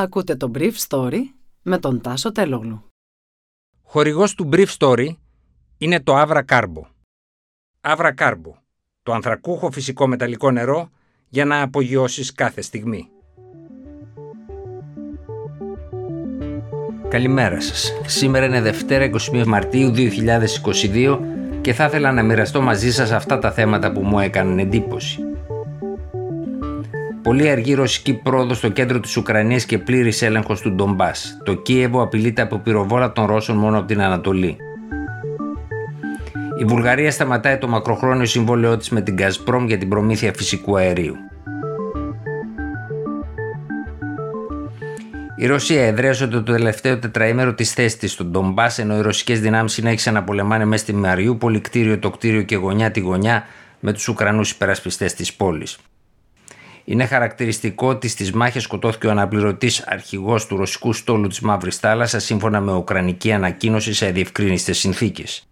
Ακούτε το Brief Story με τον Τάσο Τελόγλου. Χορηγός του Brief Story είναι το Avra Carbo. Avra Carbo, το ανθρακούχο φυσικό μεταλλικό νερό για να απογειώσεις κάθε στιγμή. Καλημέρα σας. Σήμερα είναι Δευτέρα 21 Μαρτίου 2022 και θα ήθελα να μοιραστώ μαζί σας αυτά τα θέματα που μου έκαναν εντύπωση. Πολύ αργή ρωσική πρόοδο στο κέντρο της Ουκρανίας και πλήρης έλεγχος του Ντομπάς. Το Κίεβο απειλείται από πυροβόλα των Ρώσων μόνο από την Ανατολή. Η Βουλγαρία σταματάει το μακροχρόνιο συμβόλαιό της με την Gazprom για την προμήθεια φυσικού αερίου. Η Ρωσία εδραίωσε το τελευταίο τετραήμερο της θέσης της στον Ντομπάς, ενώ οι ρωσικές δυνάμεις συνέχισαν να πολεμάνε μέσα στη Μαριούπολη, κτίριο το κτίριο και γωνιά τη γωνιά με τους Ουκρανούς υπερασπιστές της πόλης. Είναι χαρακτηριστικό ότι στις μάχες σκοτώθηκε ο αναπληρωτής αρχηγός του ρωσικού στόλου της Μαύρης Θάλασσας σύμφωνα με ουκρανική ανακοίνωση σε αδιευκρίνηστε συνθήκες.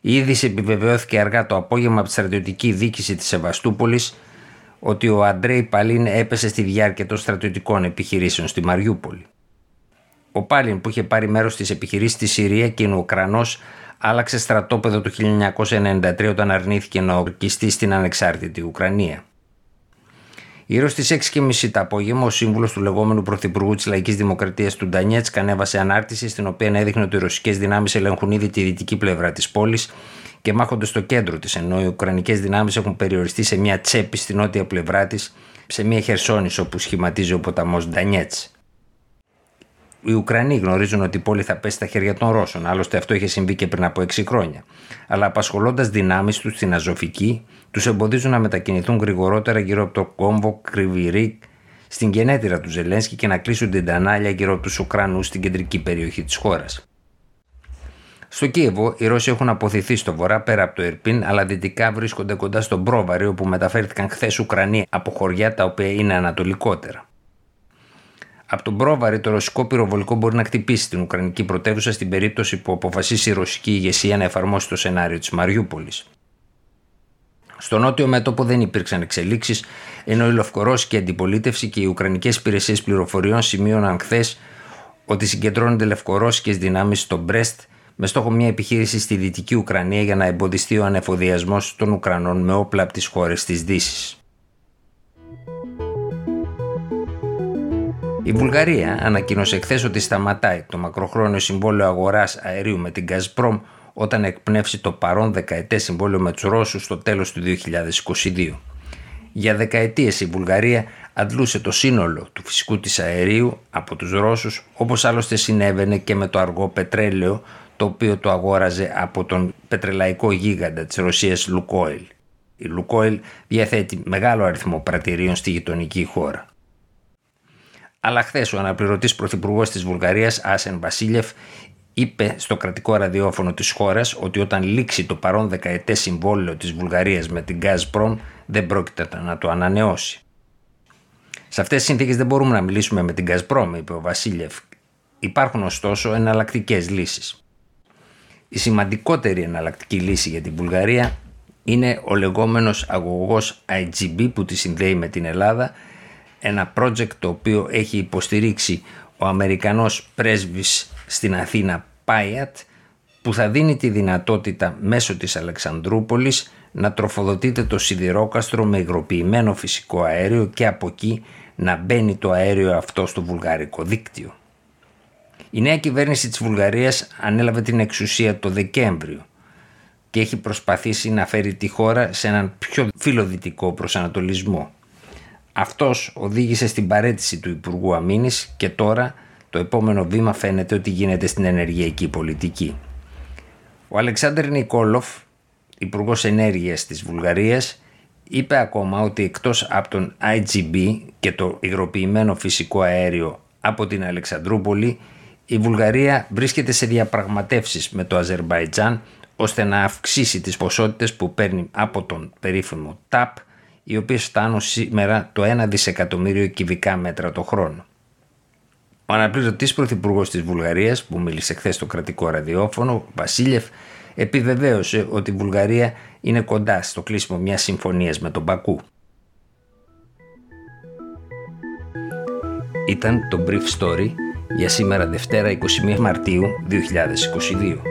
Η είδηση επιβεβαιώθηκε αργά το απόγευμα από τη στρατιωτική δίκηση της Σεβαστούπολης ότι ο Αντρέι Παλίν έπεσε στη διάρκεια των στρατιωτικών επιχειρήσεων στη Μαριούπολη. Ο Πάλιν που είχε πάρει μέρος στις επιχειρήσεις στη Συρία και είναι Ουκρανός άλλαξε στρατόπεδο το 1993 όταν αρνήθηκε να ορκιστεί στην ανεξάρτητη Ουκρανία. Γύρω στις 6.30 το απόγευμα, ο σύμβουλος του λεγόμενου Πρωθυπουργού της Λαϊκής Δημοκρατίας του Ντανιέτσκ ανέβασε ανάρτηση στην οποία έδειχνε ότι οι ρωσικές δυνάμεις ελέγχουν ήδη τη δυτική πλευρά της πόλης και μάχονται στο κέντρο της, ενώ οι Ουκρανικές δυνάμεις έχουν περιοριστεί σε μια τσέπη στη νότια πλευρά της, σε μια χερσόνησο που σχηματίζει ο ποταμός Ντανιέτ. Οι Ουκρανοί γνωρίζουν ότι η πόλη θα πέσει στα χέρια των Ρώσων, άλλωστε αυτό είχε συμβεί και πριν από 6 χρόνια. Αλλά απασχολώντας δυνάμεις τους στην Αζωφική, τους εμποδίζουν να μετακινηθούν γρηγορότερα γύρω από το κόμβο Κρυβιρίκ στην γενέτειρα του Ζελένσκι και να κλείσουν την τανάλια γύρω από τους Ουκρανούς στην κεντρική περιοχή της χώρας. Στο Κίεβο, οι Ρώσοι έχουν αποθηθεί στο βορρά πέρα από το Ερπίν, αλλά δυτικά βρίσκονται κοντά στον Πρόβαρη, όπου μεταφέρθηκαν χθες Ουκρανοί από χωριά τα οποία είναι ανατολικότερα. Από τον Πρόβαρη, το ρωσικό πυροβολικό μπορεί να χτυπήσει την Ουκρανική πρωτεύουσα στην περίπτωση που αποφασίσει η ρωσική ηγεσία να εφαρμόσει το σενάριο της Μαριούπολης. Στο νότιο μέτωπο δεν υπήρξαν εξελίξεις, ενώ η Λευκορώσικη αντιπολίτευση και οι Ουκρανικές υπηρεσίες πληροφοριών σημείωναν χθες ότι συγκεντρώνονται λευκορώσικες δυνάμεις στο Μπρέστ με στόχο μια επιχείρηση στη δυτική Ουκρανία για να εμποδιστεί ο ανεφοδιασμός των Ουκρανών με όπλα από τις χώρες της Δύσης. Η Βουλγαρία ανακοίνωσε χθε ότι σταματάει το μακροχρόνιο συμβόλαιο αγοράς αερίου με την Gazprom όταν εκπνεύσει το παρόν δεκαετές συμβόλαιο με τους Ρώσους στο τέλος του 2022. Για δεκαετίες η Βουλγαρία αντλούσε το σύνολο του φυσικού της αερίου από τους Ρώσους όπως άλλωστε συνέβαινε και με το αργό πετρέλαιο το οποίο το αγόραζε από τον πετρελαϊκό γίγαντα της Ρωσίας Λουκόιλ. Η Λουκόιλ διαθέτει μεγάλο αριθμό πρατηρίων στη γειτονική χώρα. Αλλά χθες ο αναπληρωτής πρωθυπουργός της Βουλγαρίας, Άσεν Βασίλεφ, είπε στο κρατικό ραδιόφωνο της χώρας ότι όταν λήξει το παρόν δεκαετές συμβόλαιο της Βουλγαρίας με την Gazprom δεν πρόκειται να το ανανεώσει. Σε αυτές τις συνθήκες δεν μπορούμε να μιλήσουμε με την Gazprom, είπε ο Βασίλευ. Υπάρχουν ωστόσο εναλλακτικές λύσεις. Η σημαντικότερη εναλλακτική λύση για την Βουλγαρία είναι ο λεγόμενος αγωγός IGB που τη συνδέει με την Ελλάδα, ένα project το οποίο έχει υποστηρίξει ο Αμερικανός πρέσβης στην Αθήνα Πάιατ που θα δίνει τη δυνατότητα μέσω της Αλεξανδρούπολης να τροφοδοτείται το σιδηρόκαστρο με υγροποιημένο φυσικό αέριο και από εκεί να μπαίνει το αέριο αυτό στο βουλγαρικό δίκτυο. Η νέα κυβέρνηση της Βουλγαρίας ανέλαβε την εξουσία το Δεκέμβριο και έχει προσπαθήσει να φέρει τη χώρα σε έναν πιο φιλοδυτικό προσανατολισμό. Αυτός οδήγησε στην παρέτηση του Υπουργού Αμήνης και τώρα το επόμενο βήμα φαίνεται ότι γίνεται στην ενεργειακή πολιτική. Ο Αλεξάνδρ Νικόλοφ, Υπουργός Ενέργειας της Βουλγαρίας, είπε ακόμα ότι εκτός από τον IGB και το υγροποιημένο φυσικό αέριο από την Αλεξανδρούπολη, η Βουλγαρία βρίσκεται σε διαπραγματεύσεις με το Αζερβαϊτζάν ώστε να αυξήσει τις ποσότητες που παίρνει από τον περίφημο ΤΑΠ, οι οποίες φτάνουν σήμερα το 1 δισεκατομμύριο κυβικά μέτρα το χρόνο. Ο αναπληρωτής πρωθυπουργός της Βουλγαρίας, που μίλησε χθες στο κρατικό ραδιόφωνο, Βασίλεφ, επιβεβαίωσε ότι η Βουλγαρία είναι κοντά στο κλείσιμο μιας συμφωνίας με τον Πακού. ήταν το Brief Story για σήμερα Δευτέρα 21 Μαρτίου 2022.